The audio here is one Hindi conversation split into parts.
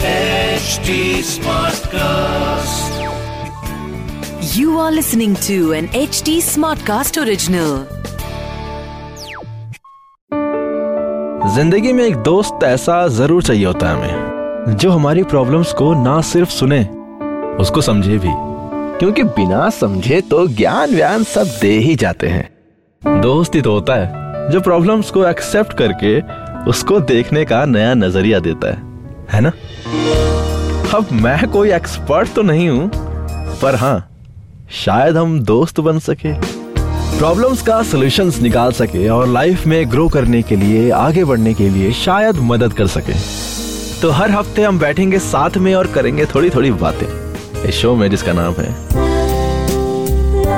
HD Smartcast. You are listening to an HD Smartcast original. ज़िंदगी में एक दोस्त ऐसा ज़रूर चाहिए होता है हमें, जो हमारी प्रॉब्लम्स को ना सिर्फ़ सुने, उसको समझे भी क्योंकि बिना समझे तो ज्ञान व्यान सब दे ही जाते हैं दोस्त ही तो होता है जो प्रॉब्लम्स को एक्सेप्ट करके उसको देखने का नया नज़रिया देता है है ना? अब मैं कोई एक्सपर्ट तो नहीं हूँ, पर हाँ शायद हम दोस्त बन सके। प्रॉब्लम्स का सॉल्यूशंस निकाल सके और लाइफ में ग्रो करने के लिए, आगे बढ़ने के लिए शायद मदद कर सके। तो हर हफ़्ते हम बैठेंगे साथ में और करेंगे थोड़ी थोड़ी बातें। इस शो में जिसका नाम है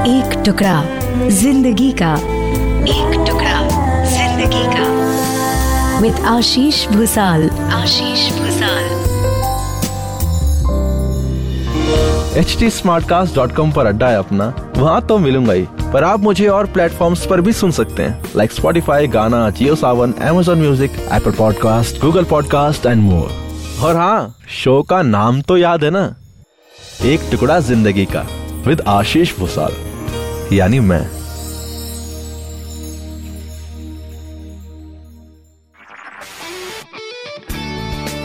एक टुकड़ा ज़िंदगी का with Ashish Bhusal Ashish Bhusal H T पर अड्डा है अपना। वहाँ तो मिलूँगा ही पर आप मुझे और प्लेटफॉर्म्स पर भी सुन सकते हैं। Like Spotify Gaana Jio Saavn Amazon music Apple podcast Google podcast and more और हाँ शो का नाम तो याद है ना? एक टुकड़ा ज़िंदगी का विद आशीष भूसाल यानी मैं।